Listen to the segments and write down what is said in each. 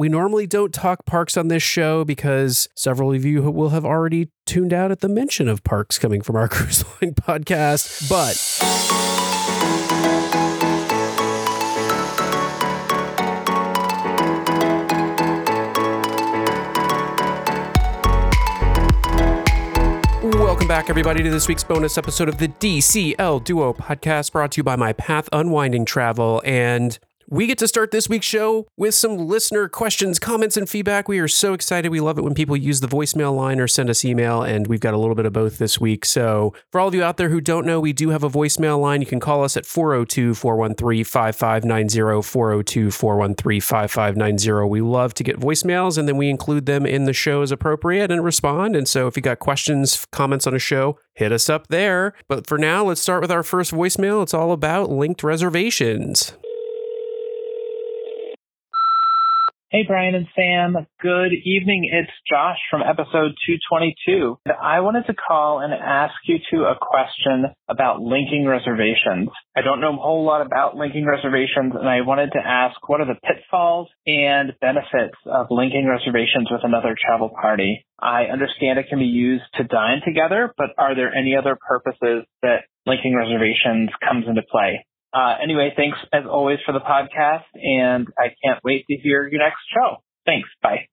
We normally don't talk parks on this show because several of you will have already tuned out at the mention of parks coming from our cruise line podcast. But Welcome back, everybody, to this week's bonus episode of the DCL Duo podcast brought to you by My Path Unwinding Travel. And we get to start this week's show with some listener questions, comments, and feedback. We are so excited. We love it when people use the voicemail line or send us email, and we've got a little bit of both this week. So, for all of you out there who don't know, we do have a voicemail line. You can call us at 402 413 5590, 402 413 5590. We love to get voicemails, and then we include them in the show as appropriate and respond. And so, if you got questions, comments on a show, hit us up there. But for now, let's start with our first voicemail. It's all about linked reservations. Hey, Brian and Sam. Good evening. It's Josh from episode 222. I wanted to call and ask you two a question about linking reservations. I don't know a whole lot about linking reservations, and I wanted to ask what are the pitfalls and benefits of linking reservations with another travel party? I understand it can be used to dine together, but are there any other purposes that linking reservations comes into play? Uh, anyway, thanks as always for the podcast, and I can't wait to hear your next show. Thanks. Bye.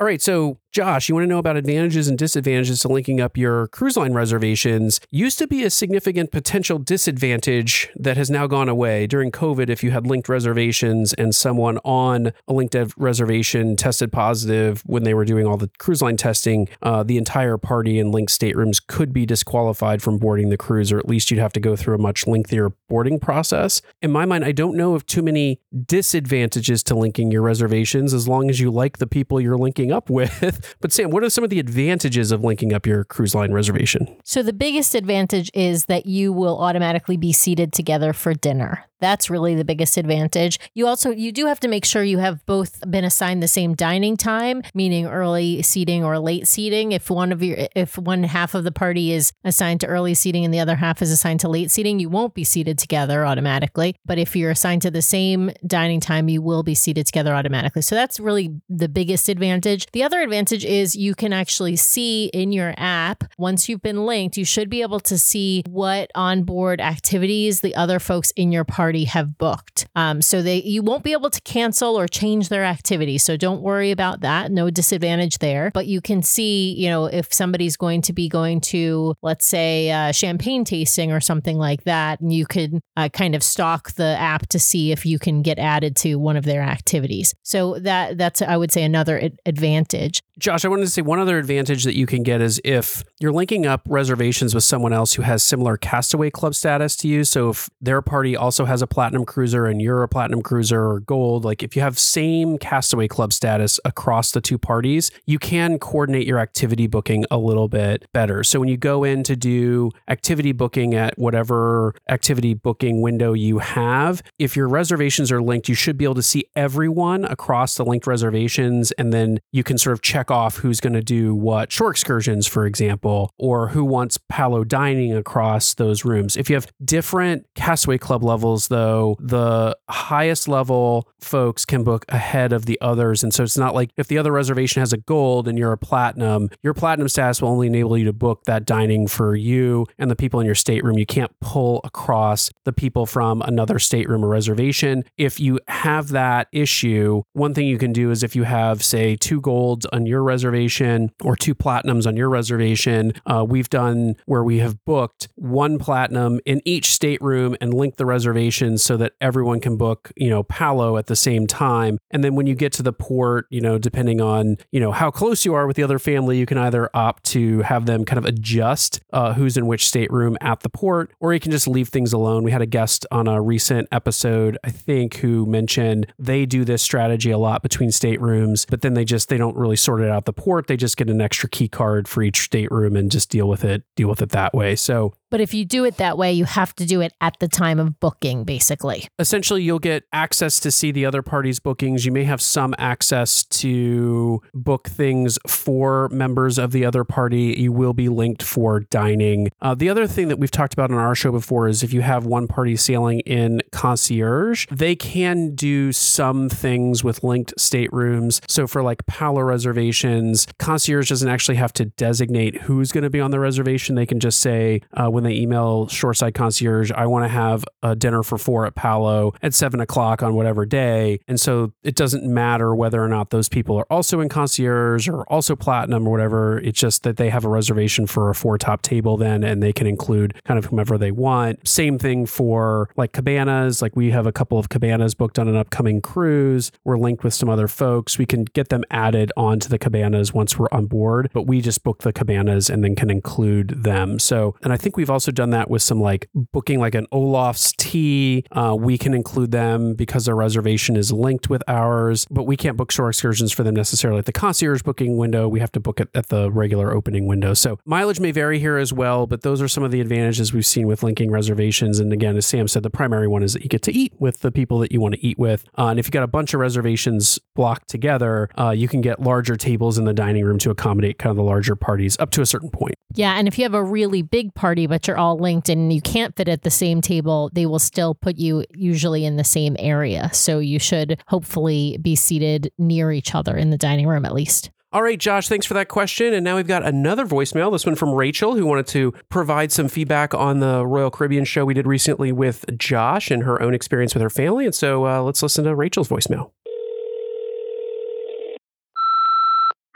All right, so Josh, you want to know about advantages and disadvantages to linking up your cruise line reservations? Used to be a significant potential disadvantage that has now gone away. During COVID, if you had linked reservations and someone on a linked reservation tested positive when they were doing all the cruise line testing, uh, the entire party in linked staterooms could be disqualified from boarding the cruise, or at least you'd have to go through a much lengthier boarding process. In my mind, I don't know of too many disadvantages to linking your reservations as long as you like the people you're linking up with. But Sam, what are some of the advantages of linking up your cruise line reservation? So the biggest advantage is that you will automatically be seated together for dinner. That's really the biggest advantage. You also you do have to make sure you have both been assigned the same dining time, meaning early seating or late seating. If one of your if one half of the party is assigned to early seating and the other half is assigned to late seating, you won't be seated together automatically. But if you're assigned to the same dining time, you will be seated together automatically. So that's really the biggest advantage. The other advantage is you can actually see in your app once you've been linked, you should be able to see what onboard activities the other folks in your party already have booked. Um, so they you won't be able to cancel or change their activity. So don't worry about that. No disadvantage there. But you can see, you know, if somebody's going to be going to, let's say, uh, champagne tasting or something like that, and you could uh, kind of stalk the app to see if you can get added to one of their activities. So that that's I would say another advantage. Josh, I wanted to say one other advantage that you can get is if you're linking up reservations with someone else who has similar Castaway Club status to you. So if their party also has a platinum cruiser and you're a platinum cruiser or gold, like if you have same Castaway Club status across the two parties, you can coordinate your activity booking a little bit better. So when you go in to do activity booking at whatever activity booking window you have, if your reservations are linked, you should be able to see everyone across the linked reservations and then you can sort of check off who's going to do what shore excursions, for example, or who wants Palo dining across those rooms. If you have different Castaway Club levels, though, the highest level folks can book ahead of the others. And so it's not like if the other reservation has a gold and you're a platinum, your platinum status will only enable you to book that dining for you and the people in your stateroom. You can't pull across the people from another stateroom or reservation. If you have that issue, one thing you can do is if you have, say, two golds on your reservation or two platinums on your reservation. Uh, we've done where we have booked one platinum in each stateroom and linked the reservations so that everyone can book, you know, Palo at the same time. And then when you get to the port, you know, depending on, you know, how close you are with the other family, you can either opt to have them kind of adjust uh, who's in which stateroom at the port, or you can just leave things alone. We had a guest on a recent episode, I think, who mentioned they do this strategy a lot between staterooms, but then they just, they don't really sort it out the port. They just get an extra key card for each stateroom and just deal with it, deal with it that way. So But if you do it that way, you have to do it at the time of booking, basically. Essentially, you'll get access to see the other party's bookings. You may have some access to book things for members of the other party. You will be linked for dining. Uh, the other thing that we've talked about on our show before is if you have one party sailing in concierge, they can do some things with linked staterooms. So for like Palo reservations, concierge doesn't actually have to designate who's going to be on the reservation. They can just say uh, when they email Shoreside Concierge, I want to have a dinner for four at Palo at seven o'clock on whatever day. And so it doesn't matter whether or not those people are also in concierge or also platinum or whatever. It's just that they have a reservation for a four top table then and they can include kind of whomever they want. Same thing for like cabanas. Like we have a couple of cabanas booked on an upcoming cruise. We're linked with some other folks. We can get them added onto the cabanas once we're on board, but we just book the cabanas and then can include them. So, and I think we've also done that with some like booking like an Olaf's tea. Uh, we can include them because their reservation is linked with ours, but we can't book shore excursions for them necessarily at the concierge booking window. We have to book it at the regular opening window. So mileage may vary here as well, but those are some of the advantages we've seen with linking reservations. And again, as Sam said, the primary one is that you get to eat with the people that you want to eat with. Uh, and if you got a bunch of reservations blocked together, uh, you can get larger tables in the dining room to accommodate kind of the larger parties up to a certain point. Yeah. And if you have a really big party, but you're all linked and you can't fit at the same table, they will still put you usually in the same area. So you should hopefully be seated near each other in the dining room at least. All right, Josh, thanks for that question. And now we've got another voicemail, this one from Rachel, who wanted to provide some feedback on the Royal Caribbean show we did recently with Josh and her own experience with her family. And so uh, let's listen to Rachel's voicemail.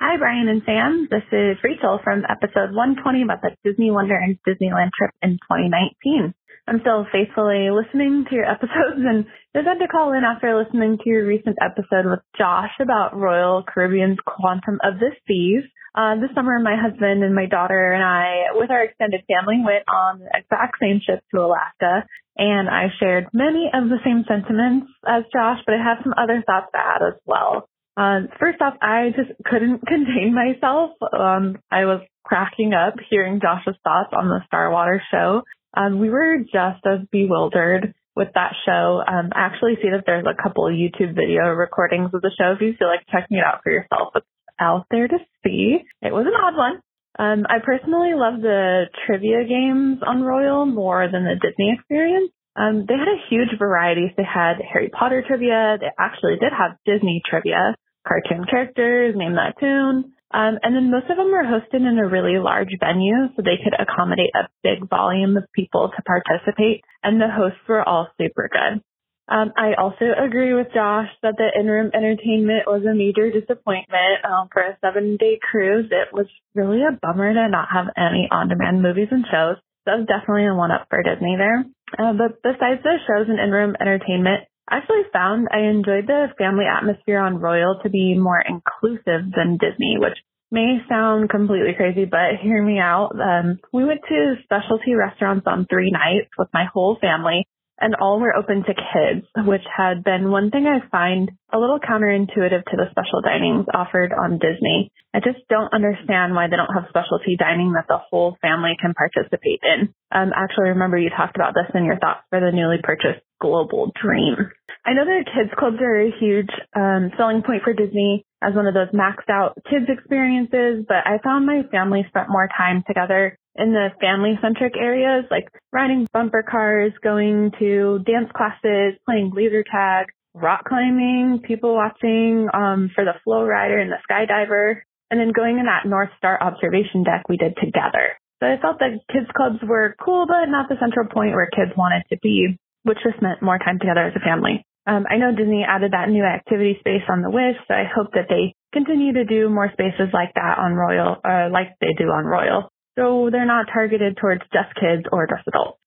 Hi, Brian and Sam. This is Rachel from episode 120 about the Disney Wonder and Disneyland trip in 2019. I'm still faithfully listening to your episodes and decided to call in after listening to your recent episode with Josh about Royal Caribbean's Quantum of the Seas. Uh, this summer, my husband and my daughter and I, with our extended family, went on the exact same ship to Alaska, and I shared many of the same sentiments as Josh, but I have some other thoughts to add as well. Uh, first off, I just couldn't contain myself. Um, I was cracking up hearing Josh's thoughts on the Starwater show. Um, we were just as bewildered with that show. Um, I actually see that there's a couple of YouTube video recordings of the show. If you feel like checking it out for yourself, it's out there to see. It was an odd one. Um, I personally love the trivia games on Royal more than the Disney experience. Um, they had a huge variety. They had Harry Potter trivia. They actually did have Disney trivia, cartoon characters, name that tune. Um, and then most of them were hosted in a really large venue so they could accommodate a big volume of people to participate and the hosts were all super good. Um, I also agree with Josh that the in-room entertainment was a major disappointment um, for a seven-day cruise. It was really a bummer to not have any on-demand movies and shows. So that was definitely a one-up for Disney there. Uh, but besides the shows and in-room entertainment, actually found I enjoyed the family atmosphere on Royal to be more inclusive than Disney, which may sound completely crazy, but hear me out. Um, we went to specialty restaurants on three nights with my whole family and all were open to kids, which had been one thing I find a little counterintuitive to the special dinings offered on Disney. I just don't understand why they don't have specialty dining that the whole family can participate in. Um, actually, remember you talked about this in your thoughts for the newly purchased Global Dream. I know that kids clubs are a huge um, selling point for Disney as one of those maxed out kids experiences, but I found my family spent more time together in the family centric areas like riding bumper cars, going to dance classes, playing laser tag, rock climbing, people watching um, for the flow rider and the skydiver, and then going in that North Star observation deck we did together. So I felt that kids clubs were cool, but not the central point where kids wanted to be, which just meant more time together as a family. Um, I know Disney added that new activity space on the Wish, so I hope that they continue to do more spaces like that on Royal, uh, like they do on Royal. So they're not targeted towards just kids or just adults.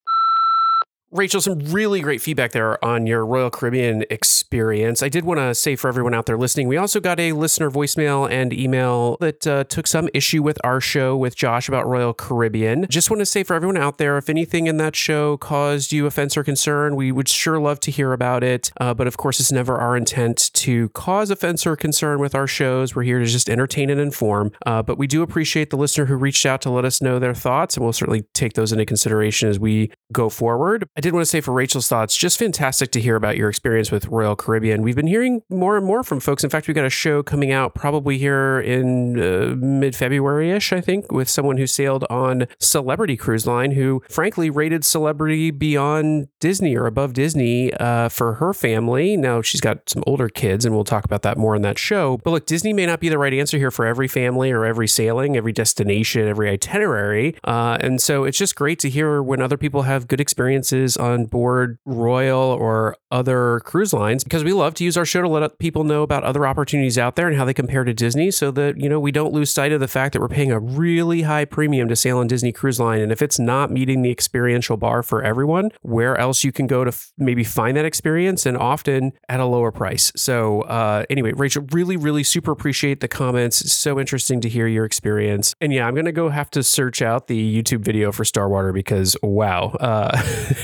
Rachel, some really great feedback there on your Royal Caribbean experience. I did want to say for everyone out there listening, we also got a listener voicemail and email that uh, took some issue with our show with Josh about Royal Caribbean. Just want to say for everyone out there, if anything in that show caused you offense or concern, we would sure love to hear about it. Uh, but of course, it's never our intent to cause offense or concern with our shows. We're here to just entertain and inform. Uh, but we do appreciate the listener who reached out to let us know their thoughts, and we'll certainly take those into consideration as we go forward. I did want to say for Rachel's thoughts, just fantastic to hear about your experience with Royal Caribbean. We've been hearing more and more from folks. In fact, we've got a show coming out probably here in uh, mid February ish, I think, with someone who sailed on Celebrity Cruise Line, who frankly rated Celebrity beyond Disney or above Disney uh, for her family. Now, she's got some older kids, and we'll talk about that more in that show. But look, Disney may not be the right answer here for every family or every sailing, every destination, every itinerary. Uh, and so it's just great to hear when other people have good experiences on board Royal or other cruise lines because we love to use our show to let people know about other opportunities out there and how they compare to Disney so that, you know, we don't lose sight of the fact that we're paying a really high premium to sail on Disney Cruise Line. And if it's not meeting the experiential bar for everyone, where else you can go to f- maybe find that experience and often at a lower price. So, uh, anyway, Rachel, really, really super appreciate the comments. It's so interesting to hear your experience. And yeah, I'm going to go have to search out the YouTube video for Starwater because wow. Uh,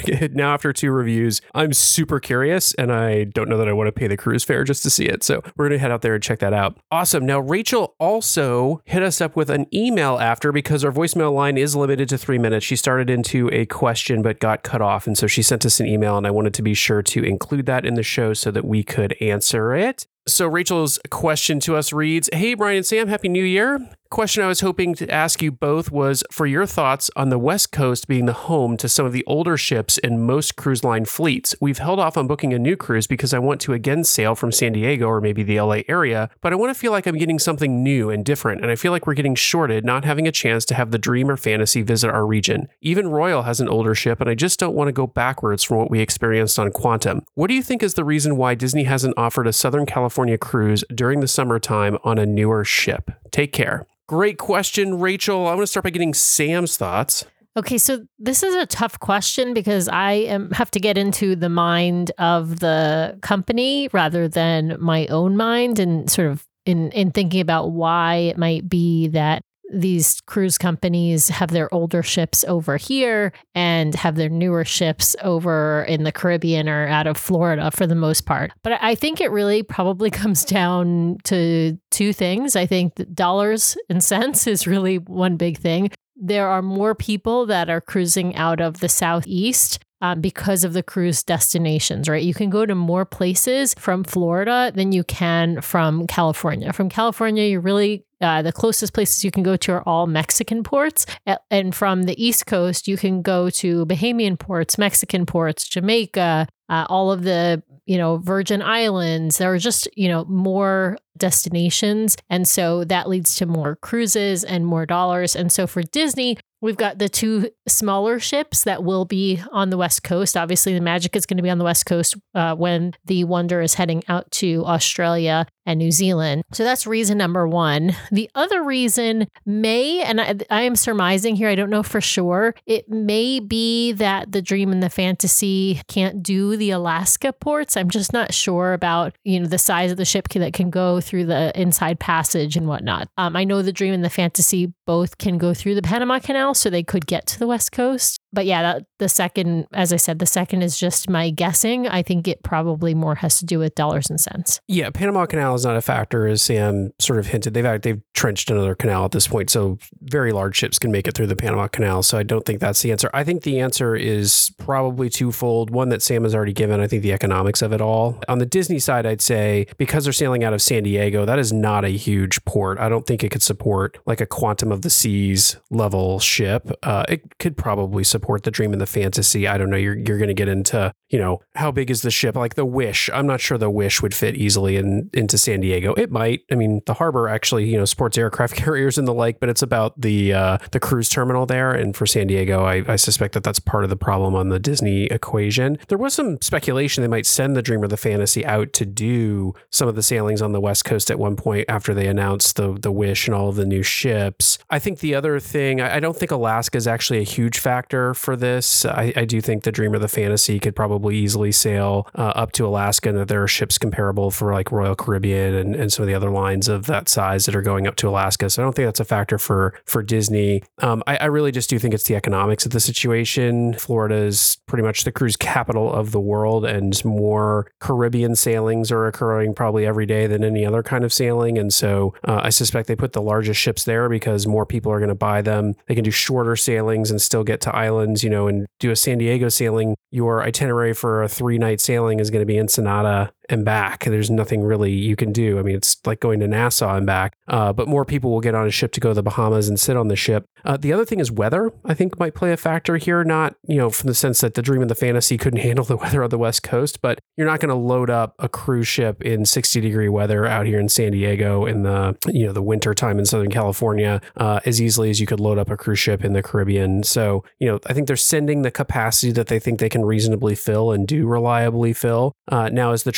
now, after two reviews, I'm super curious and I don't know that I want to pay the cruise fare just to see it. So we're going to head out there and check that out. Awesome. Now, Rachel also hit us up with an email after because our voicemail line is limited to three minutes. She started into a question but got cut off. And so she sent us an email, and I wanted to be sure to include that in the show so that we could answer it. So Rachel's question to us reads Hey, Brian and Sam, Happy New Year. Question I was hoping to ask you both was for your thoughts on the West Coast being the home to some of the older ships in most cruise line fleets. We've held off on booking a new cruise because I want to again sail from San Diego or maybe the LA area, but I want to feel like I'm getting something new and different, and I feel like we're getting shorted not having a chance to have the Dream or Fantasy visit our region. Even Royal has an older ship, and I just don't want to go backwards from what we experienced on Quantum. What do you think is the reason why Disney hasn't offered a Southern California cruise during the summertime on a newer ship? Take care. Great question, Rachel. I want to start by getting Sam's thoughts. Okay, so this is a tough question because I am, have to get into the mind of the company rather than my own mind and sort of in in thinking about why it might be that these cruise companies have their older ships over here and have their newer ships over in the Caribbean or out of Florida for the most part. But I think it really probably comes down to two things. I think dollars and cents is really one big thing. There are more people that are cruising out of the Southeast um, because of the cruise destinations, right? You can go to more places from Florida than you can from California. From California, you're really uh, the closest places you can go to are all Mexican ports. And from the East Coast, you can go to Bahamian ports, Mexican ports, Jamaica, uh, all of the, you know, Virgin Islands. There are just, you know, more destinations. And so that leads to more cruises and more dollars. And so for Disney, We've got the two smaller ships that will be on the West Coast. Obviously, the Magic is going to be on the West Coast uh, when the Wonder is heading out to Australia and New Zealand. So that's reason number one. The other reason may, and I, I am surmising here, I don't know for sure, it may be that the Dream and the Fantasy can't do the Alaska ports. I'm just not sure about, you know, the size of the ship that can go through the inside passage and whatnot. Um, I know the Dream and the Fantasy both can go through the Panama Canal, so they could get to the West Coast but yeah, that, the second, as I said, the second is just my guessing. I think it probably more has to do with dollars and cents. Yeah, Panama Canal is not a factor, as Sam sort of hinted. They've they've trenched another canal at this point, so very large ships can make it through the Panama Canal. So I don't think that's the answer. I think the answer is probably twofold. One that Sam has already given. I think the economics of it all. On the Disney side, I'd say because they're sailing out of San Diego, that is not a huge port. I don't think it could support like a Quantum of the Seas level ship. Uh, it could probably support support the dream and the fantasy. I don't know. You're you're going to get into you know how big is the ship? Like the Wish. I'm not sure the Wish would fit easily in into San Diego. It might. I mean, the harbor actually you know sports aircraft carriers and the like, but it's about the uh, the cruise terminal there. And for San Diego, I, I suspect that that's part of the problem on the Disney equation. There was some speculation they might send the Dream or the Fantasy out to do some of the sailings on the West Coast at one point after they announced the the Wish and all of the new ships. I think the other thing I, I don't think Alaska is actually a huge factor for this. I, I do think the Dream or, the Fantasy, could probably easily sail uh, up to Alaska, and that there are ships comparable for like Royal Caribbean and, and some of the other lines of that size that are going up to Alaska. So I don't think that's a factor for for Disney. Um, I, I really just do think it's the economics of the situation. Florida is pretty much the cruise capital of the world, and more Caribbean sailings are occurring probably every day than any other kind of sailing. And so uh, I suspect they put the largest ships there because more people are going to buy them. They can do shorter sailings and still get to islands, you know, and do a San Diego sailing. Your itinerary for a three night sailing is going to be Ensenada and back. There's nothing really you can do. I mean, it's like going to Nassau and back. Uh, but more people will get on a ship to go to the Bahamas and sit on the ship. Uh, the other thing is weather. I think might play a factor here. Not you know from the sense that the Dream and the Fantasy couldn't handle the weather on the West Coast, but you're not going to load up a cruise ship in 60 degree weather out here in San Diego in the you know the winter time in Southern California uh, as easily as you could load up a cruise ship in the Caribbean. So you know I think they're sending the capacity that they think they can reasonably fill and do reliably fill. Uh, now as the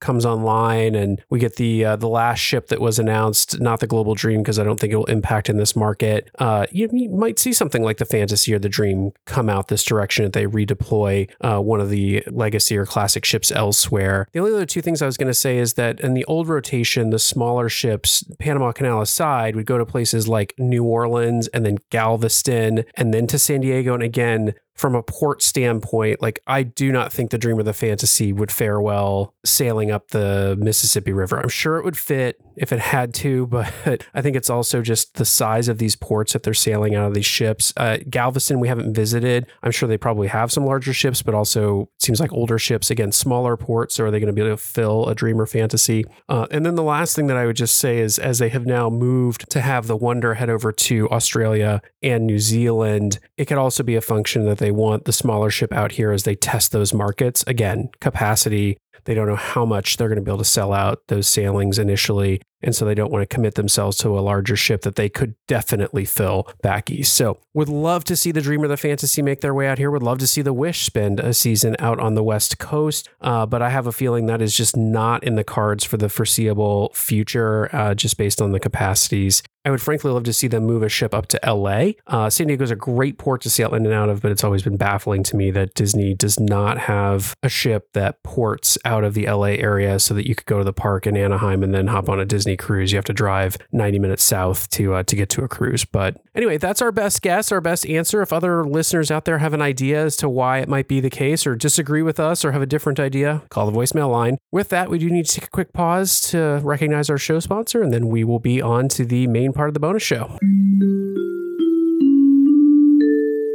comes online and we get the uh, the last ship that was announced, not the Global Dream because I don't think it will impact in this market. Uh, you, you, might see something like the Fantasy or the Dream come out this direction if they redeploy uh, one of the legacy or classic ships elsewhere. The only other two things I was going to say is that in the old rotation, the smaller ships, Panama Canal aside, would go to places like New Orleans and then Galveston and then to San Diego. And again, from a port standpoint, like I do not think the Dream of the Fantasy would fare well sailing up the Mississippi River. I'm sure it would fit if it had to, but I think it's also just the size of these ports that they're sailing out of these ships. Uh, Galveston, we haven't visited. I'm sure they probably have some larger ships, but also seems like older ships. Again, smaller ports. So are they going to be able to fill a Dream or Fantasy? Uh, and then the last thing that I would just say is, as they have now moved to have the Wonder head over to Australia and New Zealand, it could also be a function that they want the smaller ship out here as they test those markets. Again, capacity. They don't know how much they're going to be able to sell out those sailings initially. And so they don't want to commit themselves to a larger ship that they could definitely fill back east. So would love to see the Dream or, the Fantasy make their way out here. Would love to see the Wish spend a season out on the West Coast. Uh, but I have a feeling that is just not in the cards for the foreseeable future, uh, just based on the capacities. I would frankly love to see them move a ship up to LA. Uh, San Diego is a great port to sail in and out of, but it's always been baffling to me that Disney does not have a ship that ports out of the LA area so that you could go to the park in Anaheim and then hop on a Disney cruise. You have to drive 90 minutes south to uh, to get to a cruise. But anyway, that's our best guess, our best answer. If other listeners out there have an idea as to why it might be the case or disagree with us or have a different idea, call the voicemail line. With that, we do need to take a quick pause to recognize our show sponsor, and then we will be on to the main part of the bonus show.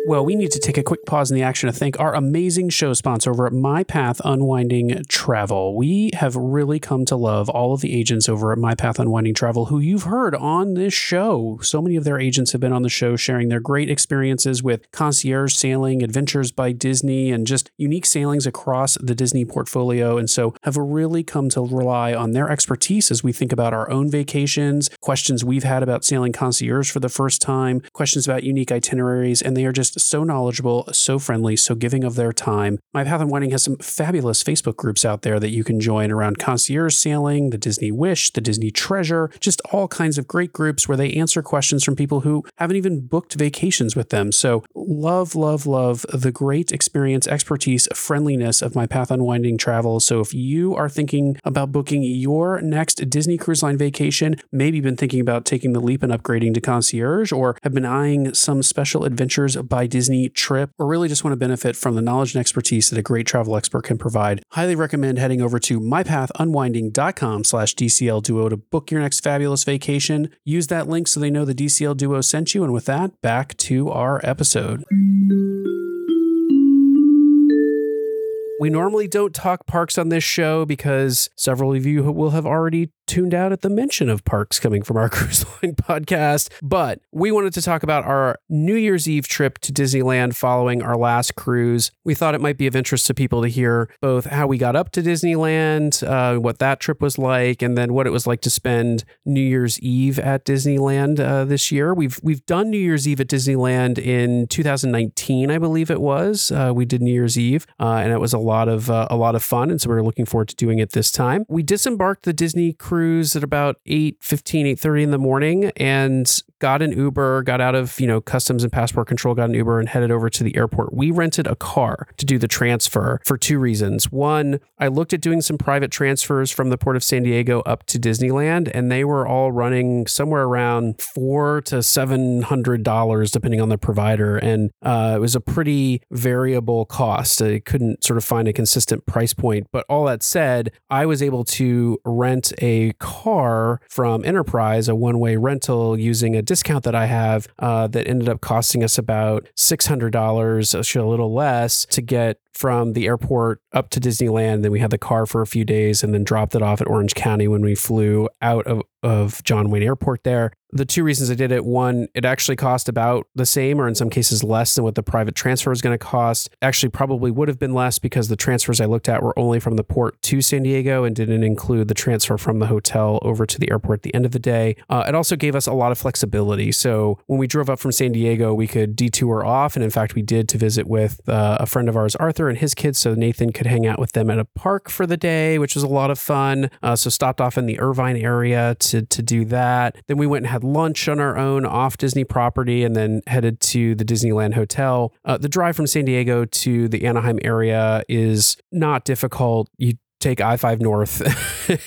Well, we need to take a quick pause in the action to thank our amazing show sponsor over at My Path Unwinding Travel. We have really come to love all of the agents over at My Path Unwinding Travel who you've heard on this show. So many of their agents have been on the show sharing their great experiences with concierge sailing, adventures by Disney, and just unique sailings across the Disney portfolio. And so have really come to rely on their expertise as we think about our own vacations, questions we've had about sailing concierge for the first time, questions about unique itineraries, and they are just so knowledgeable, so friendly, so giving of their time. My Path Unwinding has some fabulous Facebook groups out there that you can join around concierge sailing, the Disney Wish, the Disney Treasure, just all kinds of great groups where they answer questions from people who haven't even booked vacations with them. So, love, love, love the great experience, expertise, friendliness of My Path Unwinding Travel. So, if you are thinking about booking your next Disney Cruise Line vacation, maybe been thinking about taking the leap and upgrading to concierge, or have been eyeing some special adventures by Disney trip, or really just want to benefit from the knowledge and expertise that a great travel expert can provide, highly recommend heading over to mypathunwinding.com slash DCL Duo to book your next fabulous vacation. Use that link so they know the DCL Duo sent you. And with that, back to our episode. We normally don't talk parks on this show because several of you will have already tuned out at the mention of parks coming from our cruise line podcast. But we wanted to talk about our New Year's Eve trip to Disneyland following our last cruise. We thought it might be of interest to people to hear both how we got up to Disneyland, uh, what that trip was like, and then what it was like to spend New Year's Eve at Disneyland uh, this year. We've we've done New Year's Eve at Disneyland in 2019, I believe it was. Uh, we did New Year's Eve, uh, and it was a lot of uh, a lot of fun, and so we we're looking forward to doing it this time. We disembarked the Disney cruise at about 8 15, 8 30 in the morning and got an Uber, got out of, you know, customs and passport control, got an Uber and headed over to the airport. We rented a car to do the transfer for two reasons. One, I looked at doing some private transfers from the port of San Diego up to Disneyland, and they were all running somewhere around four to seven hundred dollars, depending on the provider. And uh, it was a pretty variable cost. I couldn't sort of find a consistent price point. But all that said, I was able to rent a car from Enterprise, a one way rental, using a discount that I have uh, that ended up costing us about $600, actually a little less, to get from the airport up to Disneyland. Then we had the car for a few days and then dropped it off at Orange County when we flew out of, of John Wayne Airport there. The two reasons I did it one, it actually cost about the same or in some cases less than what the private transfer was going to cost. Actually, probably would have been less because the transfers I looked at were only from the port to San Diego and didn't include the transfer from the hotel over to the airport at the end of the day. Uh, it also gave us a lot of flexibility. So when we drove up from San Diego, we could detour off. And in fact, we did to visit with uh, a friend of ours, Arthur, and his kids. So Nathan could hang out with them at a park for the day, which was a lot of fun. Uh, so stopped off in the Irvine area to, to do that. Then we went and had lunch on our own off Disney property and then headed to the Disneyland Hotel. Uh, the drive from San Diego to the Anaheim area is not difficult. You take I 5 north,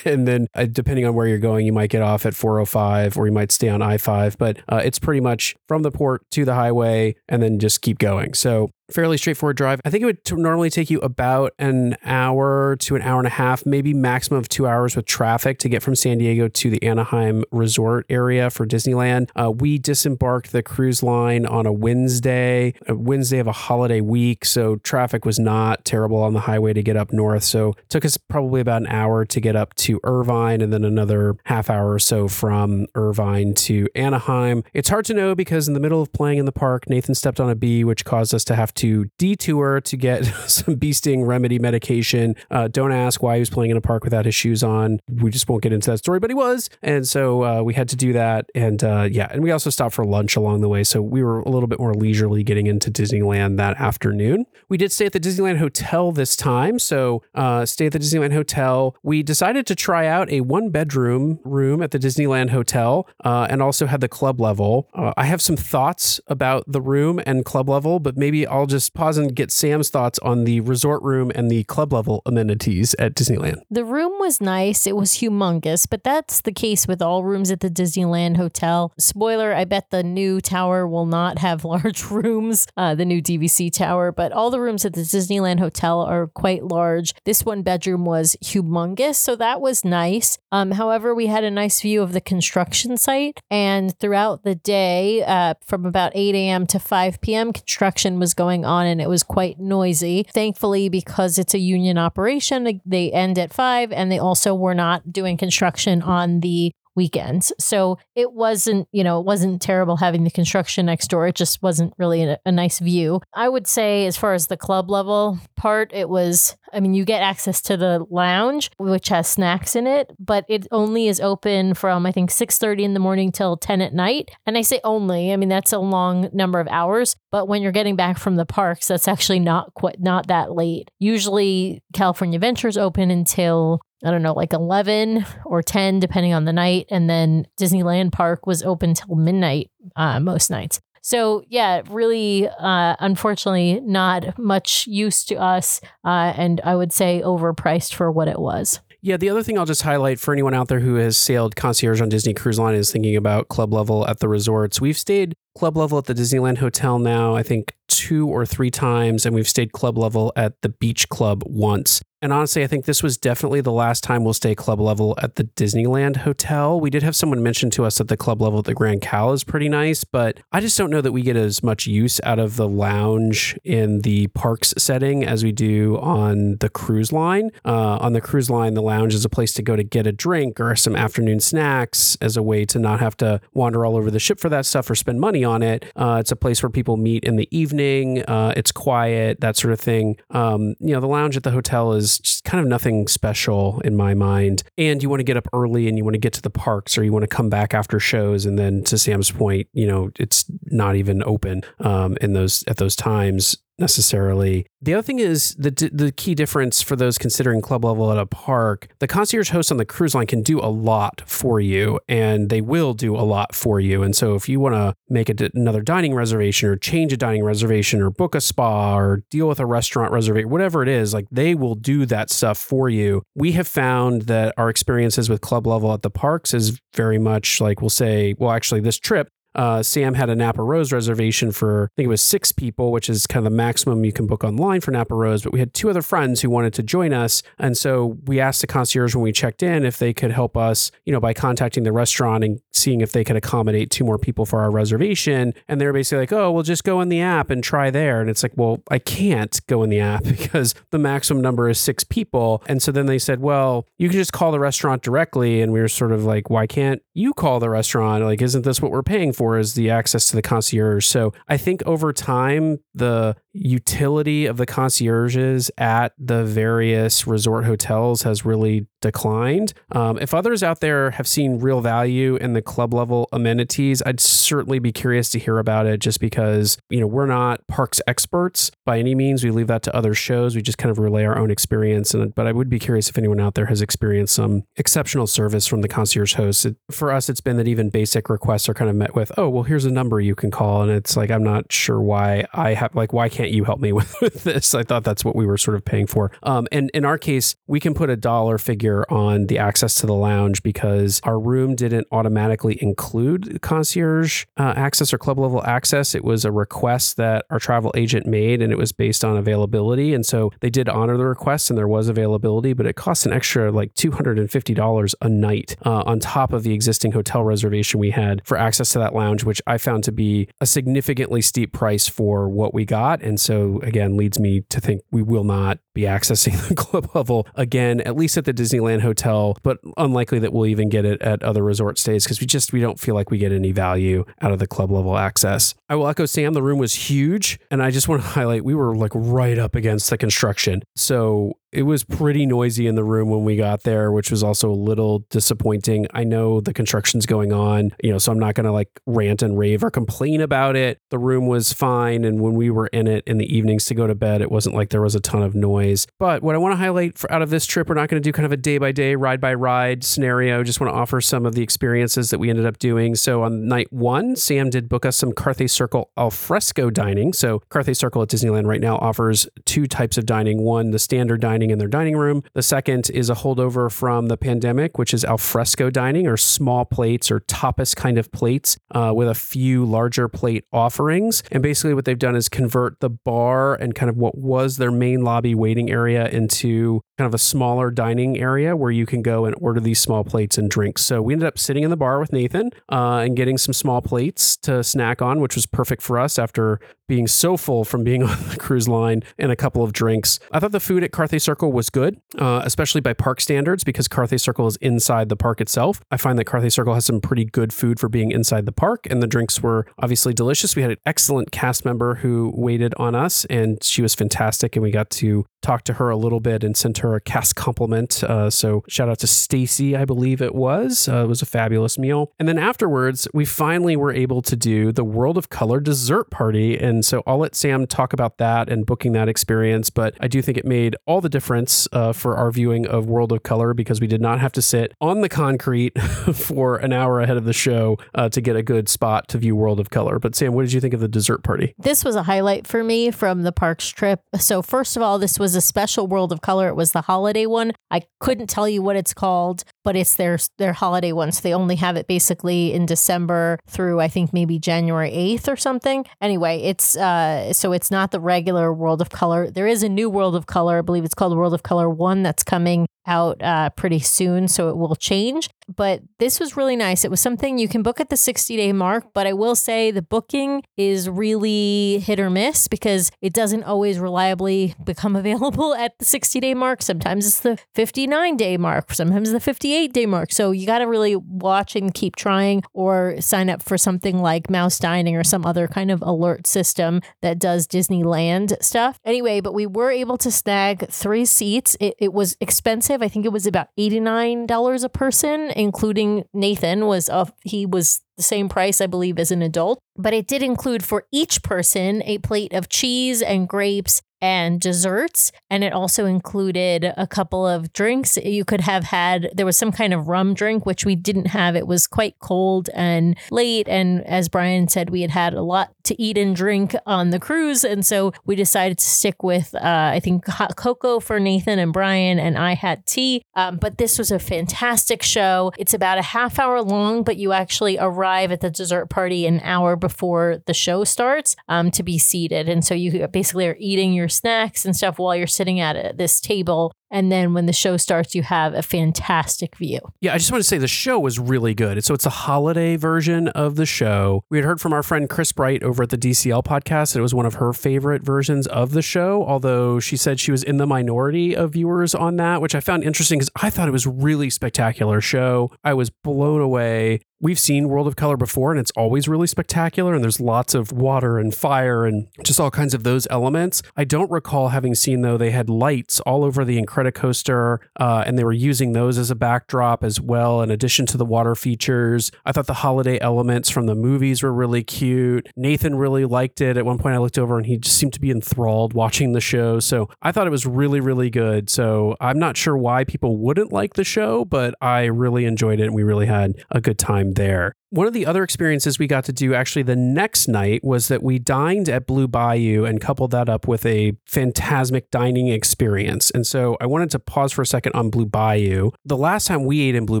and then uh, depending on where you're going, you might get off at 405 or you might stay on I 5. But uh, it's pretty much from the port to the highway and then just keep going. So fairly straightforward drive. I think it would t- normally take you about an hour to an hour and a half, maybe maximum of two hours with traffic to get from San Diego to the Anaheim resort area for Disneyland. Uh, we disembarked the cruise line on a Wednesday, a Wednesday of a holiday week. So traffic was not terrible on the highway to get up north. So it took us probably about an hour to get up to Irvine and then another half hour or so from Irvine to Anaheim. It's hard to know because in the middle of playing in the park, Nathan stepped on a bee, which caused us to have to detour to get some bee sting remedy medication. Uh, don't ask why he was playing in a park without his shoes on. We just won't get into that story, but he was. And so uh, we had to do that. And uh, yeah, and we also stopped for lunch along the way. So we were a little bit more leisurely getting into Disneyland that afternoon. We did stay at the Disneyland Hotel this time. So uh, stay at the Disneyland Hotel. We decided to try out a one bedroom room at the Disneyland Hotel uh, and also had the club level. Uh, I have some thoughts about the room and club level, but maybe I'll just pause and get Sam's thoughts on the resort room and the club level amenities at Disneyland. The room was nice. It was humongous, but that's the case with all rooms at the Disneyland Hotel. Spoiler, I bet the new tower will not have large rooms, uh, the new DVC tower, but all the rooms at the Disneyland Hotel are quite large. This one bedroom was humongous, so that was nice. Um, however, we had a nice view of the construction site, and throughout the day, uh, from about 8 a.m. to 5 p.m., construction was going on and it was quite noisy. Thankfully, because it's a union operation, they end at 5 and they also were not doing construction on the weekends. So it wasn't, you know, it wasn't terrible having the construction next door. It just wasn't really a, a, nice view. I would say, as far as the club level part, it was, I mean, you get access to the lounge, which has snacks in it, but it only is open from, I think, 6.30 in the morning till 10 at night. And I say only, I mean, that's a long number of hours. But when you're getting back from the parks, that's actually not quite, not that late. Usually California Adventure's open until I don't know, like 11 or 10, depending on the night. And then Disneyland Park was open till midnight uh, most nights. So, yeah, really, uh, unfortunately, not much use to us. Uh, and I would say overpriced for what it was. Yeah, the other thing I'll just highlight for anyone out there who has sailed concierge on Disney Cruise Line is thinking about club level at the resorts. We've stayed club level at the Disneyland Hotel now, I think two or three times, and we've stayed club level at the Beach Club once. And honestly, I think this was definitely the last time we'll stay club level at the Disneyland Hotel. We did have someone mention to us that the club level at the Grand Cal is pretty nice, but I just don't know that we get as much use out of the lounge in the parks setting as we do on the cruise line. Uh, on the cruise line, the lounge is a place to go to get a drink or some afternoon snacks as a way to not have to wander all over the ship for that stuff or spend money on it. Uh, it's a place where people meet in the evening. Uh, it's quiet, that sort of thing. Um, you know, the lounge at the hotel is just kind of nothing special in my mind. And you want to get up early and you want to get to the parks or you want to come back after shows. And then to Sam's point, you know, it's not even open um, in those at those times necessarily. The other thing is the the key difference for those considering club level at a park. The concierge host on the cruise line can do a lot for you, and they will do a lot for you. And so, if you want to make a, another dining reservation, or change a dining reservation, or book a spa, or deal with a restaurant reservation, whatever it is, like they will do that stuff for you. We have found that our experiences with club level at the parks is very much like we'll say, well, actually, this trip uh, Sam had a Napa Rose reservation for, I think it was six people, which is kind of the maximum you can book online for Napa Rose. But we had two other friends who wanted to join us. And so we asked the concierge when we checked in if they could help us, you know, by contacting the restaurant and seeing if they could accommodate two more people for our reservation. And they were basically like, oh, we'll just go in the app and try there. And it's like, well, I can't go in the app because the maximum number is six people. And so then they said, well, you can just call the restaurant directly. And we were sort of like, why can't you call the restaurant? Like, isn't this what we're paying for? For is the access to the concierge. So I think over time, the utility of the concierges at the various resort hotels has really declined. Um, if others out there have seen real value in the club level amenities, I'd certainly be curious to hear about it just because, you know, we're not parks experts by any means. We leave that to other shows. We just kind of relay our own experience. And, but I would be curious if anyone out there has experienced some exceptional service from the concierge hosts. It, for us, it's been that even basic requests are kind of met with, oh, well, here's a number you can call. And it's like, I'm not sure why I have, like, why can't you help me with, with this? I thought that's what we were sort of paying for. Um, and in our case, we can put a dollar figure on the access to the lounge because our room didn't automatically include concierge uh, access or club level access. It was a request that our travel agent made and it was based on availability. And so they did honor the request and there was availability, but it cost an extra like $250 a night uh, on top of the existing hotel reservation we had for access to that lounge, which I found to be a significantly steep price for what we got. And so, again, leads me to think we will not be accessing the club level again, at least at the Disneyland hotel, but unlikely that we'll even get it at other resort stays because we just we don't feel like we get any value out of the club level access. I will echo Sam, the room was huge, and I just want to highlight we were like right up against the construction. So it was pretty noisy in the room when we got there, which was also a little disappointing. I know the construction's going on, you know, so I'm not going to like rant and rave or complain about it. The room was fine. And when we were in it in the evenings to go to bed, it wasn't like there was a ton of noise. But what I want to highlight for, out of this trip, we're not going to do kind of a day by day, ride by ride scenario. Just want to offer some of the experiences that we ended up doing. So on night one, Sam did book us some Carthay Circle alfresco dining. So Carthay Circle at Disneyland right now offers two types of dining one, the standard dining dining in their dining room. The second is a holdover from the pandemic, which is alfresco dining or small plates or tapas kind of plates uh, with a few larger plate offerings. And basically, what they've done is convert the bar and kind of what was their main lobby waiting area into kind of a smaller dining area where you can go and order these small plates and drinks. So we ended up sitting in the bar with Nathan uh, and getting some small plates to snack on, which was perfect for us after being so full from being on the cruise line and a couple of drinks. I thought the food at Carthay Circle was good, uh, especially by park standards, because Carthay Circle is inside the park itself. I find that Carthay Circle has some pretty good food for being inside the park, and the drinks were obviously delicious. We had an excellent cast member who waited on us, and she was fantastic, and we got to talk to her a little bit and sent her a cast compliment. Uh, so shout out to Stacy, I believe it was. Uh, it was a fabulous meal. And then afterwards, we finally were able to do the World of Color dessert party, and so I'll let Sam talk about that and booking that experience. But I do think it made all the difference uh, for our viewing of World of Color because we did not have to sit on the concrete for an hour ahead of the show uh, to get a good spot to view World of Color. But Sam, what did you think of the dessert party? This was a highlight for me from the parks trip. So, first of all, this was a special World of Color. It was the holiday one. I couldn't tell you what it's called, but it's their their holiday one. So they only have it basically in December through I think maybe January 8th or something. Anyway, it's uh so it's not the regular World of Color. There is a new World of Color. I believe it's called World of Color 1 that's coming out uh, pretty soon, so it will change. But this was really nice. It was something you can book at the 60 day mark, but I will say the booking is really hit or miss because it doesn't always reliably become available at the 60 day mark. Sometimes it's the 59 day mark, sometimes the 58 day mark. So you got to really watch and keep trying or sign up for something like Mouse Dining or some other kind of alert system that does Disneyland stuff. Anyway, but we were able to snag three seats. It, it was expensive expensive. I think it was about $89 a person, including Nathan was uh, he was the same price, I believe, as an adult. But it did include for each person a plate of cheese and grapes and desserts. And it also included a couple of drinks. You could have had, there was some kind of rum drink, which we didn't have. It was quite cold and late. And as Brian said, we had had a lot to eat and drink on the cruise. And so we decided to stick with, uh, I think, hot cocoa for Nathan and Brian, and I had tea. Um, but this was a fantastic show. It's about a half hour long, but you actually arrive at the dessert party an hour before the show starts um, to be seated. And so you basically are eating your snacks and stuff while you're sitting at this table and then when the show starts, you have a fantastic view. Yeah, I just want to say the show was really good. So it's a holiday version of the show. We had heard from our friend Chris Bright over at the DCL podcast. That it was one of her favorite versions of the show, although she said she was in the minority of viewers on that, which I found interesting because I thought it was really spectacular show. I was blown away we've seen World of Color before and it's always really spectacular and there's lots of water and fire and just all kinds of those elements. I don't recall having seen though they had lights all over the Incredicoaster uh, and they were using those as a backdrop as well in addition to the water features. I thought the holiday elements from the movies were really cute. Nathan really liked it. At one point I looked over and he just seemed to be enthralled watching the show. So I thought it was really really good. So I'm not sure why people wouldn't like the show, but I really enjoyed it and we really had a good time time there. One of the other experiences we got to do actually the next night was that we dined at Blue Bayou and coupled that up with a Fantasmic dining experience. And so I wanted to pause for a second on Blue Bayou. The last time we ate in Blue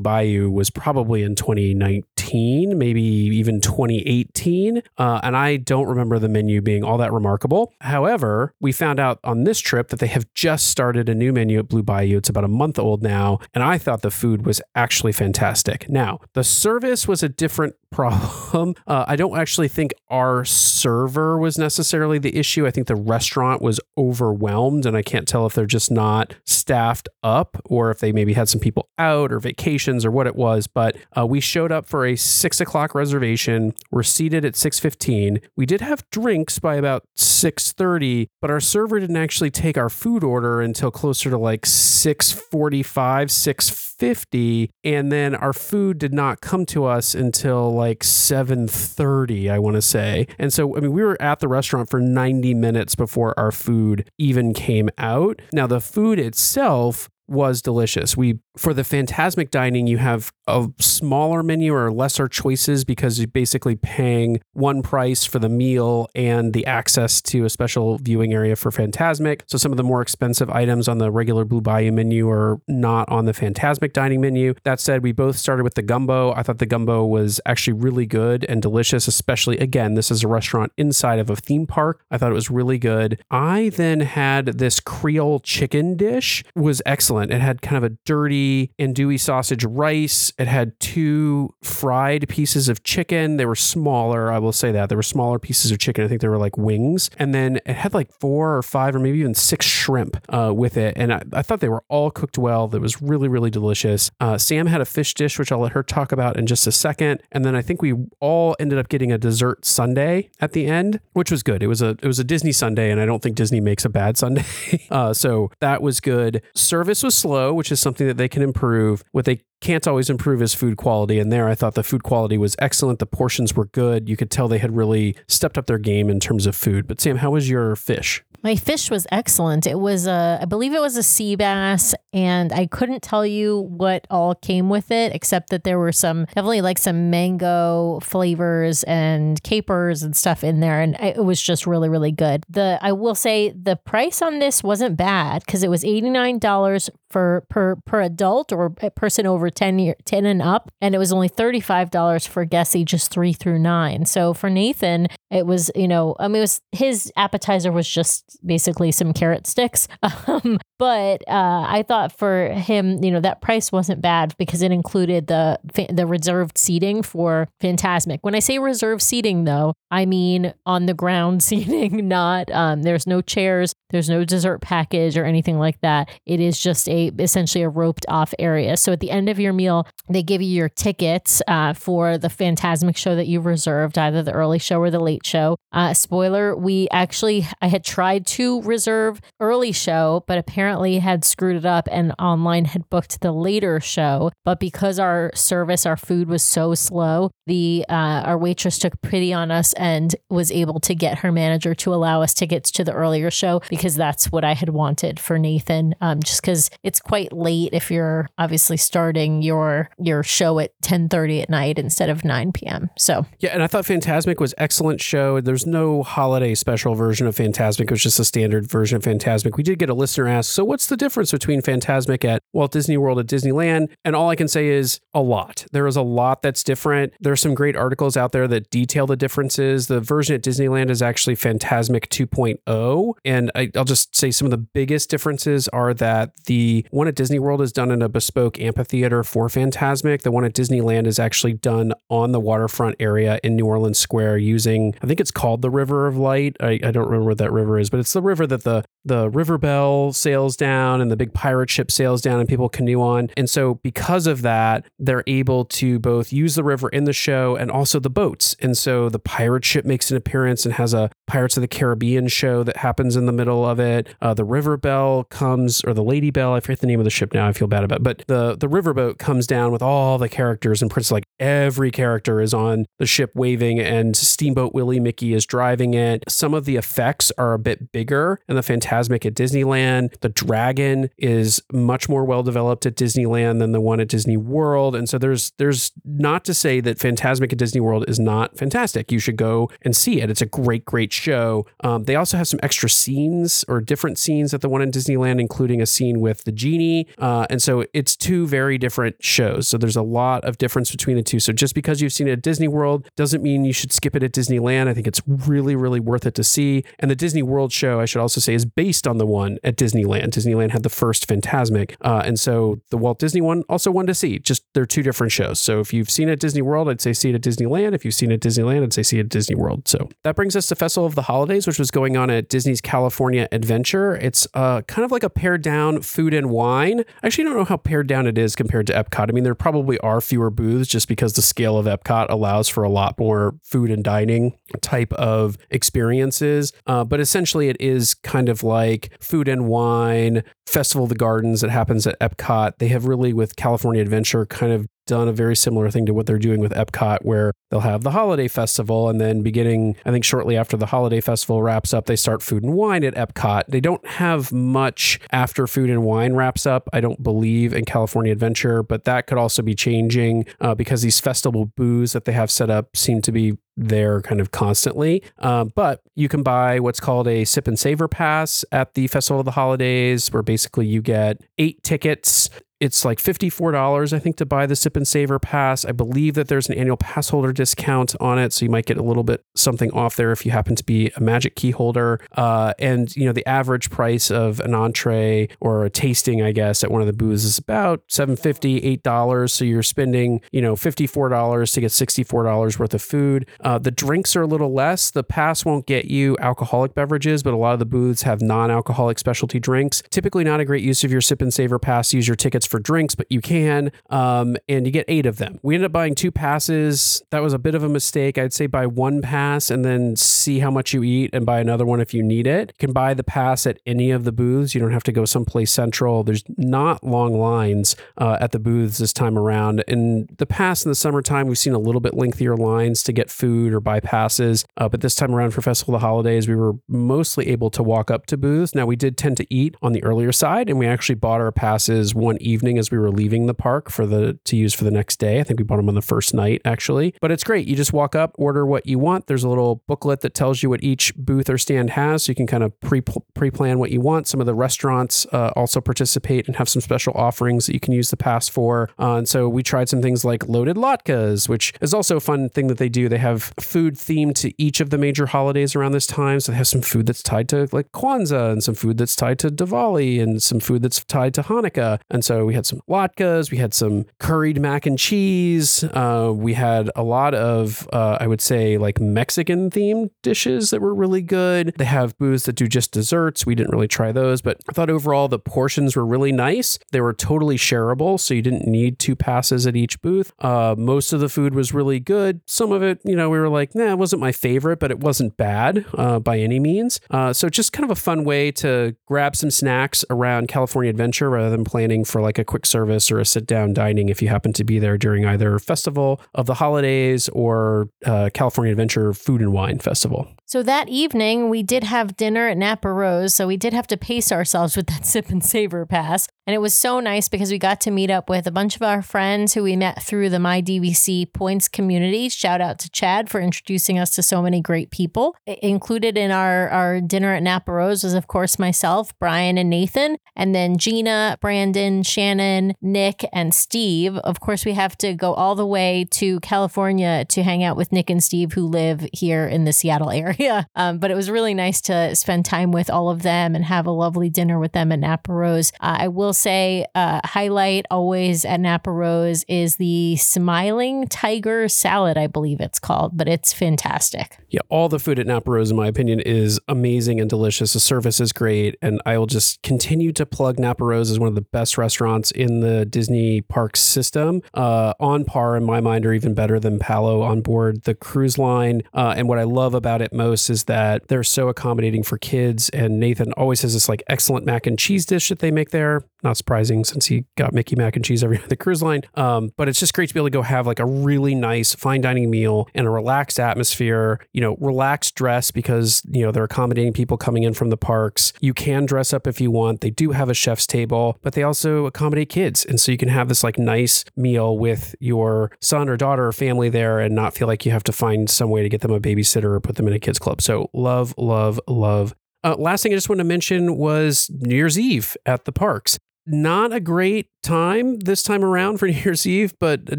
Bayou was probably in 2019, maybe even 2018. Uh, and I don't remember the menu being all that remarkable. However, we found out on this trip that they have just started a new menu at Blue Bayou. It's about a month old now. And I thought the food was actually fantastic. Now, the service was a different different problem. Uh, I don't actually think our server was necessarily the issue. I think the restaurant was overwhelmed, and I can't tell if they're just not staffed up or if they maybe had some people out or vacations or what it was. But uh, we showed up for a six o'clock reservation. We're seated at six fifteen. We did have drinks by about six thirty, but our server didn't actually take our food order until closer to like six forty five, six fifty, and then our food did not come to us until like 7:30, I want to say. And so I mean we were at the restaurant for 90 minutes before our food even came out. Now the food itself was delicious. We for the Fantasmic dining, you have a smaller menu or lesser choices because you're basically paying one price for the meal and the access to a special viewing area for Fantasmic. So some of the more expensive items on the regular Blue Bayou menu are not on the Fantasmic dining menu. That said, we both started with the gumbo. I thought the gumbo was actually really good and delicious, especially again, this is a restaurant inside of a theme park. I thought it was really good. I then had this Creole chicken dish was excellent. It had kind of a dirty andouille sausage rice. It had two fried pieces of chicken. They were smaller, I will say that. They were smaller pieces of chicken. I think they were like wings. And then it had like four or five or maybe even six shrimp uh, with it. And I, I, thought they were all cooked well. That was really, really delicious. Uh, Sam had a fish dish, which I'll let her talk about in just a second. And then I think we all ended up getting a dessert sundae at the end, which was good. It was a it was a Disney sundae, and I don't think Disney makes a bad sundae. uh, so that was good. Service was slow, which is something that they can can improve. What they can't always improve is food quality. And there, I thought the food quality was excellent. The portions were good. You could tell they had really stepped up their game in terms of food. But Sam, how was your fish? My fish was excellent. It was a, I believe it was a sea bass, and I couldn't tell you what all came with it, except that there were some definitely like some mango flavors and capers and stuff in there, and it was just really, really good. The I will say the price on this wasn't bad because it was eighty nine dollars for per per adult or person over 10 year 10 and up and it was only $35 for guests ages 3 through 9 so for nathan it was you know i mean it was his appetizer was just basically some carrot sticks um, but uh, i thought for him you know that price wasn't bad because it included the the reserved seating for Fantasmic when i say reserved seating though i mean on the ground seating not um, there's no chairs there's no dessert package or anything like that it is just a essentially a roped off area. So at the end of your meal, they give you your tickets uh, for the Phantasmic show that you've reserved, either the early show or the late show. Uh, spoiler: we actually I had tried tried to reserve early show, but apparently had screwed it up and online had booked the later show. But because our service, our food was so slow, the uh, our waitress took pity on us and was able to get her manager to allow us tickets to the earlier show because that's what I had wanted for Nathan. Um, just because it's quite late if you're obviously starting your your show at 10:30 at night instead of 9 p.m. So Yeah, and I thought Fantasmic was excellent show. There's no holiday special version of Fantasmic. which just a standard version of Fantasmic. We did get a listener ask, so what's the difference between Fantasmic at Walt Disney World at Disneyland? And all I can say is a lot. There is a lot that's different. There's some great articles out there that detail the differences. The version at Disneyland is actually Fantasmic 2.0. And I, I'll just say some of the biggest differences are that the one at Disney World is done in a bespoke amphitheater for Fantasmic. The one at Disneyland is actually done on the waterfront area in New Orleans Square using, I think it's called the River of Light. I, I don't remember what that river is, but it's the river that the the river bell sails down and the big pirate ship sails down and people canoe on. And so because of that, they're able to both use the river in the show and also the boats. And so the pirate ship makes an appearance and has a Pirates of the Caribbean show that happens in the middle of it. Uh, the river bell comes, or the lady bell, I forget the name of the ship now. I feel bad about it. But the, the riverboat comes down with all the characters and Prince, like every character is on the ship waving and Steamboat Willie Mickey is driving it. Some of the effects are a bit bigger in the Fantasmic at Disneyland. The dragon is much more well developed at Disneyland than the one at Disney World. And so there's there's not to say that Fantasmic at Disney World is not fantastic. You should go and see it. It's a great, great show. Um, they also have some extra scenes or different scenes at the one in Disneyland, including a scene with the genie. Uh, and so it's two very different shows. So there's a lot of difference between the two. So just because you've seen it at Disney World doesn't mean you should skip it at Disneyland. I think it's really, really worth it to see. And the Disney World show, I should also say, is based on the one at Disneyland. Disneyland had the first Fantasmic. Uh, and so the Walt Disney one, also one to see. Just they're two different shows. So if you've seen it at Disney World, I'd say see it at Disneyland. If you've seen it at Disneyland, I'd say see it at Disney World. So that brings us to Festival of the Holidays, which was going on at Disney's California Adventure. It's uh, kind of like a pared down food and wine. I actually don't know how pared down it is compared to Epcot. I mean, there probably are fewer booths just because the scale of Epcot allows for a lot more food and dining type of experiences. Uh, but essentially, it is kind of like food and wine, Festival of the Gardens that happens at Epcot. They have really, with California Adventure, kind of done a very similar thing to what they're doing with Epcot, where they'll have the holiday festival, and then beginning, I think, shortly after the holiday festival wraps up, they start food and wine at Epcot. They don't have much after food and wine wraps up, I don't believe, in California Adventure, but that could also be changing uh, because these festival booths that they have set up seem to be there kind of constantly. Uh, but you can buy what's called a sip and savor pass at the Festival of the Holidays, where basically you get eight tickets it's like $54, I think, to buy the Sip and savor pass. I believe that there's an annual pass holder discount on it. So you might get a little bit something off there if you happen to be a magic key holder. Uh, and, you know, the average price of an entree or a tasting, I guess, at one of the booths is about $750, $8. So you're spending, you know, $54 to get $64 worth of food. Uh, the drinks are a little less. The pass won't get you alcoholic beverages, but a lot of the booths have non alcoholic specialty drinks. Typically, not a great use of your Sip and savor pass. Use your tickets for drinks, but you can. Um, and you get eight of them. We ended up buying two passes. That was a bit of a mistake. I'd say buy one pass and then see how much you eat and buy another one if you need it. You can buy the pass at any of the booths. You don't have to go someplace central. There's not long lines uh, at the booths this time around. In the past, in the summertime, we've seen a little bit lengthier lines to get food or buy passes. Uh, but this time around for Festival of the Holidays, we were mostly able to walk up to booths. Now, we did tend to eat on the earlier side, and we actually bought our passes one evening as we were leaving the park for the to use for the next day. I think we bought them on the first night actually. But it's great. You just walk up, order what you want. There's a little booklet that tells you what each booth or stand has, so you can kind of pre pre plan what you want. Some of the restaurants uh, also participate and have some special offerings that you can use the pass for. Uh, and so we tried some things like loaded latkes, which is also a fun thing that they do. They have food themed to each of the major holidays around this time. So they have some food that's tied to like Kwanzaa and some food that's tied to Diwali and some food that's tied to Hanukkah. And so we had some latkes, we had some curried mac and cheese. Uh, we had a lot of, uh, I would say, like Mexican themed dishes that were really good. They have booths that do just desserts. We didn't really try those, but I thought overall the portions were really nice. They were totally shareable, so you didn't need two passes at each booth. Uh, most of the food was really good. Some of it, you know, we were like, nah, it wasn't my favorite, but it wasn't bad uh, by any means. Uh, so just kind of a fun way to grab some snacks around California Adventure rather than planning for like a quick service or a sit down dining if you happen to be there during either Festival of the Holidays or uh, California Adventure Food and Wine Festival. So that evening, we did have dinner at Napa Rose. So we did have to pace ourselves with that sip and savor pass. And it was so nice because we got to meet up with a bunch of our friends who we met through the MyDVC Points community. Shout out to Chad for introducing us to so many great people. Included in our, our dinner at Napa Rose was, of course, myself, Brian, and Nathan, and then Gina, Brandon, Shannon, Nick, and Steve. Of course, we have to go all the way to California to hang out with Nick and Steve, who live here in the Seattle area area. Um, but it was really nice to spend time with all of them and have a lovely dinner with them at Napa Rose. Uh, I will say, uh, highlight always at Napa Rose is the Smiling Tiger Salad, I believe it's called, but it's fantastic. Yeah, all the food at Napa Rose, in my opinion, is amazing and delicious. The service is great. And I will just continue to plug Napa Rose as one of the best restaurants in the Disney parks system, uh, on par in my mind, or even better than Palo on board the cruise line. Uh, and what I love about it most is that they're so accommodating for kids. And Nathan always has this like excellent mac and cheese dish that they make there. Not surprising since he got Mickey mac and cheese every the cruise line. Um, but it's just great to be able to go have like a really nice fine dining meal and a relaxed atmosphere. You know, relaxed dress because you know they're accommodating people coming in from the parks. You can dress up if you want. They do have a chef's table, but they also accommodate kids, and so you can have this like nice meal with your son or daughter or family there, and not feel like you have to find some way to get them a babysitter or put them in a kids club. So love, love, love. Uh, last thing I just want to mention was New Year's Eve at the parks. Not a great time this time around for New Year's Eve, but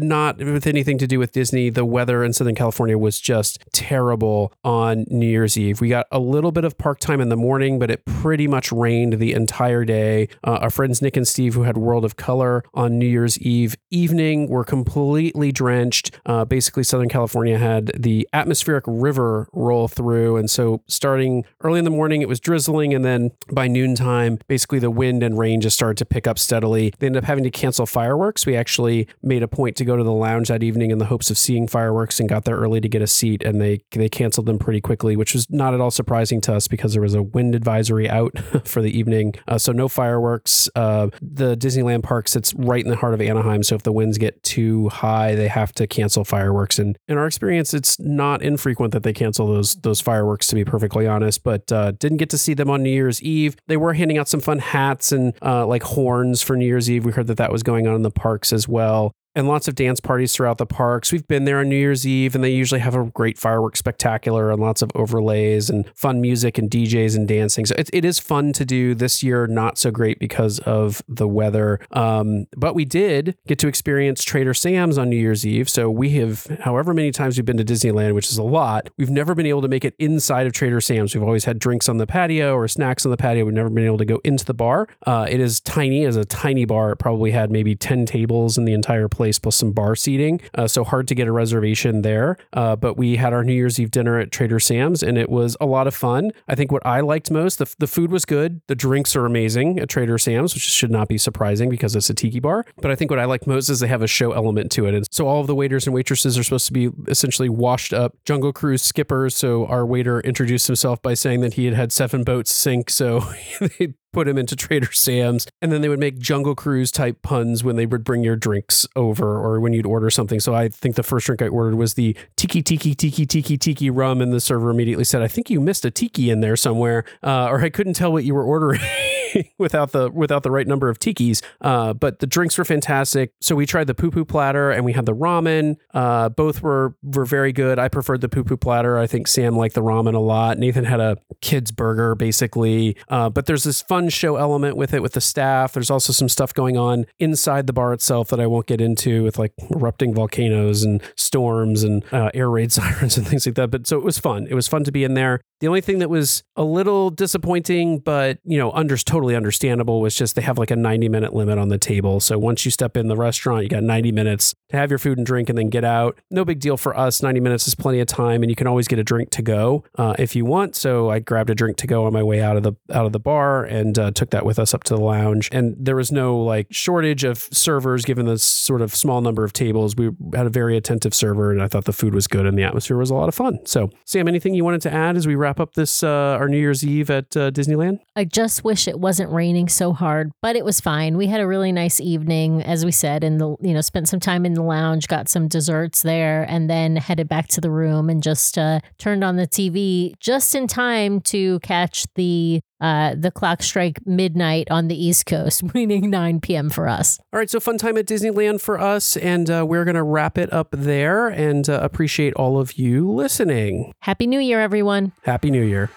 not with anything to do with Disney. The weather in Southern California was just terrible on New Year's Eve. We got a little bit of park time in the morning, but it pretty much rained the entire day. Uh, our friends Nick and Steve, who had World of Color on New Year's Eve evening, were completely drenched. Uh, basically, Southern California had the atmospheric river roll through. And so, starting early in the morning, it was drizzling. And then by noontime, basically the wind and rain just started to pick up steadily. They ended up having to cancel fireworks. We actually made a point to go to the lounge that evening in the hopes of seeing fireworks and got there early to get a seat, and they they canceled them pretty quickly, which was not at all surprising to us because there was a wind advisory out for the evening. Uh, so no fireworks. Uh, the Disneyland park sits right in the heart of Anaheim, so if the winds get too high, they have to cancel fireworks. And in our experience, it's not infrequent that they cancel those those fireworks. To be perfectly honest, but uh, didn't get to see them on New Year's Eve. They were handing out some fun hats and uh, like horns for New Year's Eve. We heard that that was going on in the parks as well and lots of dance parties throughout the parks. We've been there on New Year's Eve, and they usually have a great fireworks spectacular and lots of overlays and fun music and DJs and dancing. So it, it is fun to do this year, not so great because of the weather. Um, but we did get to experience Trader Sam's on New Year's Eve. So we have, however many times we've been to Disneyland, which is a lot, we've never been able to make it inside of Trader Sam's. We've always had drinks on the patio or snacks on the patio. We've never been able to go into the bar. Uh, it is tiny as a tiny bar. It probably had maybe 10 tables in the entire place place plus some bar seating. Uh, so hard to get a reservation there. Uh, but we had our New Year's Eve dinner at Trader Sam's and it was a lot of fun. I think what I liked most, the, the food was good. The drinks are amazing at Trader Sam's, which should not be surprising because it's a tiki bar. But I think what I like most is they have a show element to it. And so all of the waiters and waitresses are supposed to be essentially washed up Jungle Cruise skippers. So our waiter introduced himself by saying that he had had seven boats sink. So put him into Trader Sam's, and then they would make Jungle Cruise type puns when they would bring your drinks over or when you'd order something. So I think the first drink I ordered was the tiki tiki tiki tiki tiki rum, and the server immediately said, "I think you missed a tiki in there somewhere," uh, or I couldn't tell what you were ordering. without the without the right number of tikis. Uh, but the drinks were fantastic. So we tried the poo poo platter and we had the ramen. Uh, both were were very good. I preferred the poo poo platter. I think Sam liked the ramen a lot. Nathan had a kids burger basically. Uh, but there's this fun show element with it with the staff. There's also some stuff going on inside the bar itself that I won't get into with like erupting volcanoes and storms and uh, air raid sirens and things like that. But so it was fun. It was fun to be in there. The only thing that was a little disappointing, but you know, under totally totally understandable was just they have like a 90 minute limit on the table. So once you step in the restaurant, you got 90 minutes to have your food and drink and then get out. No big deal for us. 90 minutes is plenty of time and you can always get a drink to go uh, if you want. So I grabbed a drink to go on my way out of the out of the bar and uh, took that with us up to the lounge. And there was no like shortage of servers given the sort of small number of tables. We had a very attentive server and I thought the food was good and the atmosphere was a lot of fun. So Sam, anything you wanted to add as we wrap up this uh, our New Year's Eve at uh, Disneyland? I just wish it wasn't raining so hard, but it was fine. We had a really nice evening, as we said, and the you know spent some time in the lounge, got some desserts there, and then headed back to the room and just uh, turned on the TV just in time to catch the uh, the clock strike midnight on the East Coast, meaning 9 p.m. for us. All right, so fun time at Disneyland for us, and uh, we're going to wrap it up there and uh, appreciate all of you listening. Happy New Year, everyone. Happy New Year.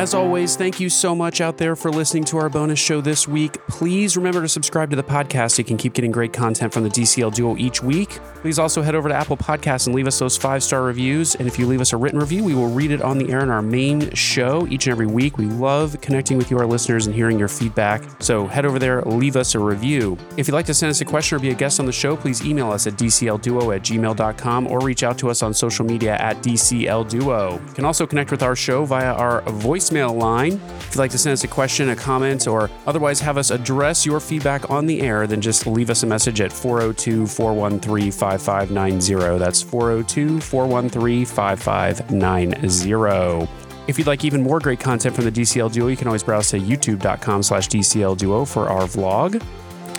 As always, thank you so much out there for listening to our bonus show this week. Please remember to subscribe to the podcast so you can keep getting great content from the DCL Duo each week. Please also head over to Apple Podcasts and leave us those five star reviews. And if you leave us a written review, we will read it on the air in our main show each and every week. We love connecting with you, our listeners, and hearing your feedback. So head over there, leave us a review. If you'd like to send us a question or be a guest on the show, please email us at dclduo at gmail.com or reach out to us on social media at DCLDuo. You can also connect with our show via our voicemail line. If you'd like to send us a question, a comment, or otherwise have us address your feedback on the air, then just leave us a message at 402 413 5590. That's 402 413 5590. If you'd like even more great content from the DCL Duo, you can always browse to youtube.com slash DCL Duo for our vlog.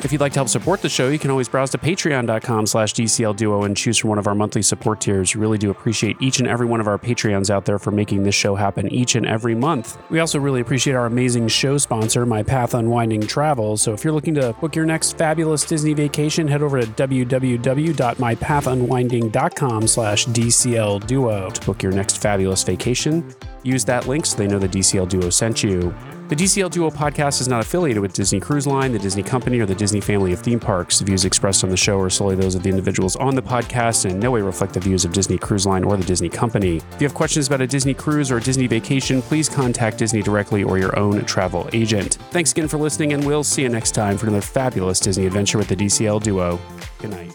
If you'd like to help support the show, you can always browse to patreon.com slash DCL Duo and choose from one of our monthly support tiers. We really do appreciate each and every one of our Patreons out there for making this show happen each and every month. We also really appreciate our amazing show sponsor, My Path Unwinding Travel. So if you're looking to book your next fabulous Disney vacation, head over to www.mypathunwinding.com slash DCL Duo to book your next fabulous vacation. Use that link so they know the DCL Duo sent you. The DCL Duo podcast is not affiliated with Disney Cruise Line, the Disney Company, or the Disney family of theme parks. The views expressed on the show are solely those of the individuals on the podcast and in no way reflect the views of Disney Cruise Line or the Disney Company. If you have questions about a Disney cruise or a Disney vacation, please contact Disney directly or your own travel agent. Thanks again for listening, and we'll see you next time for another fabulous Disney adventure with the DCL Duo. Good night.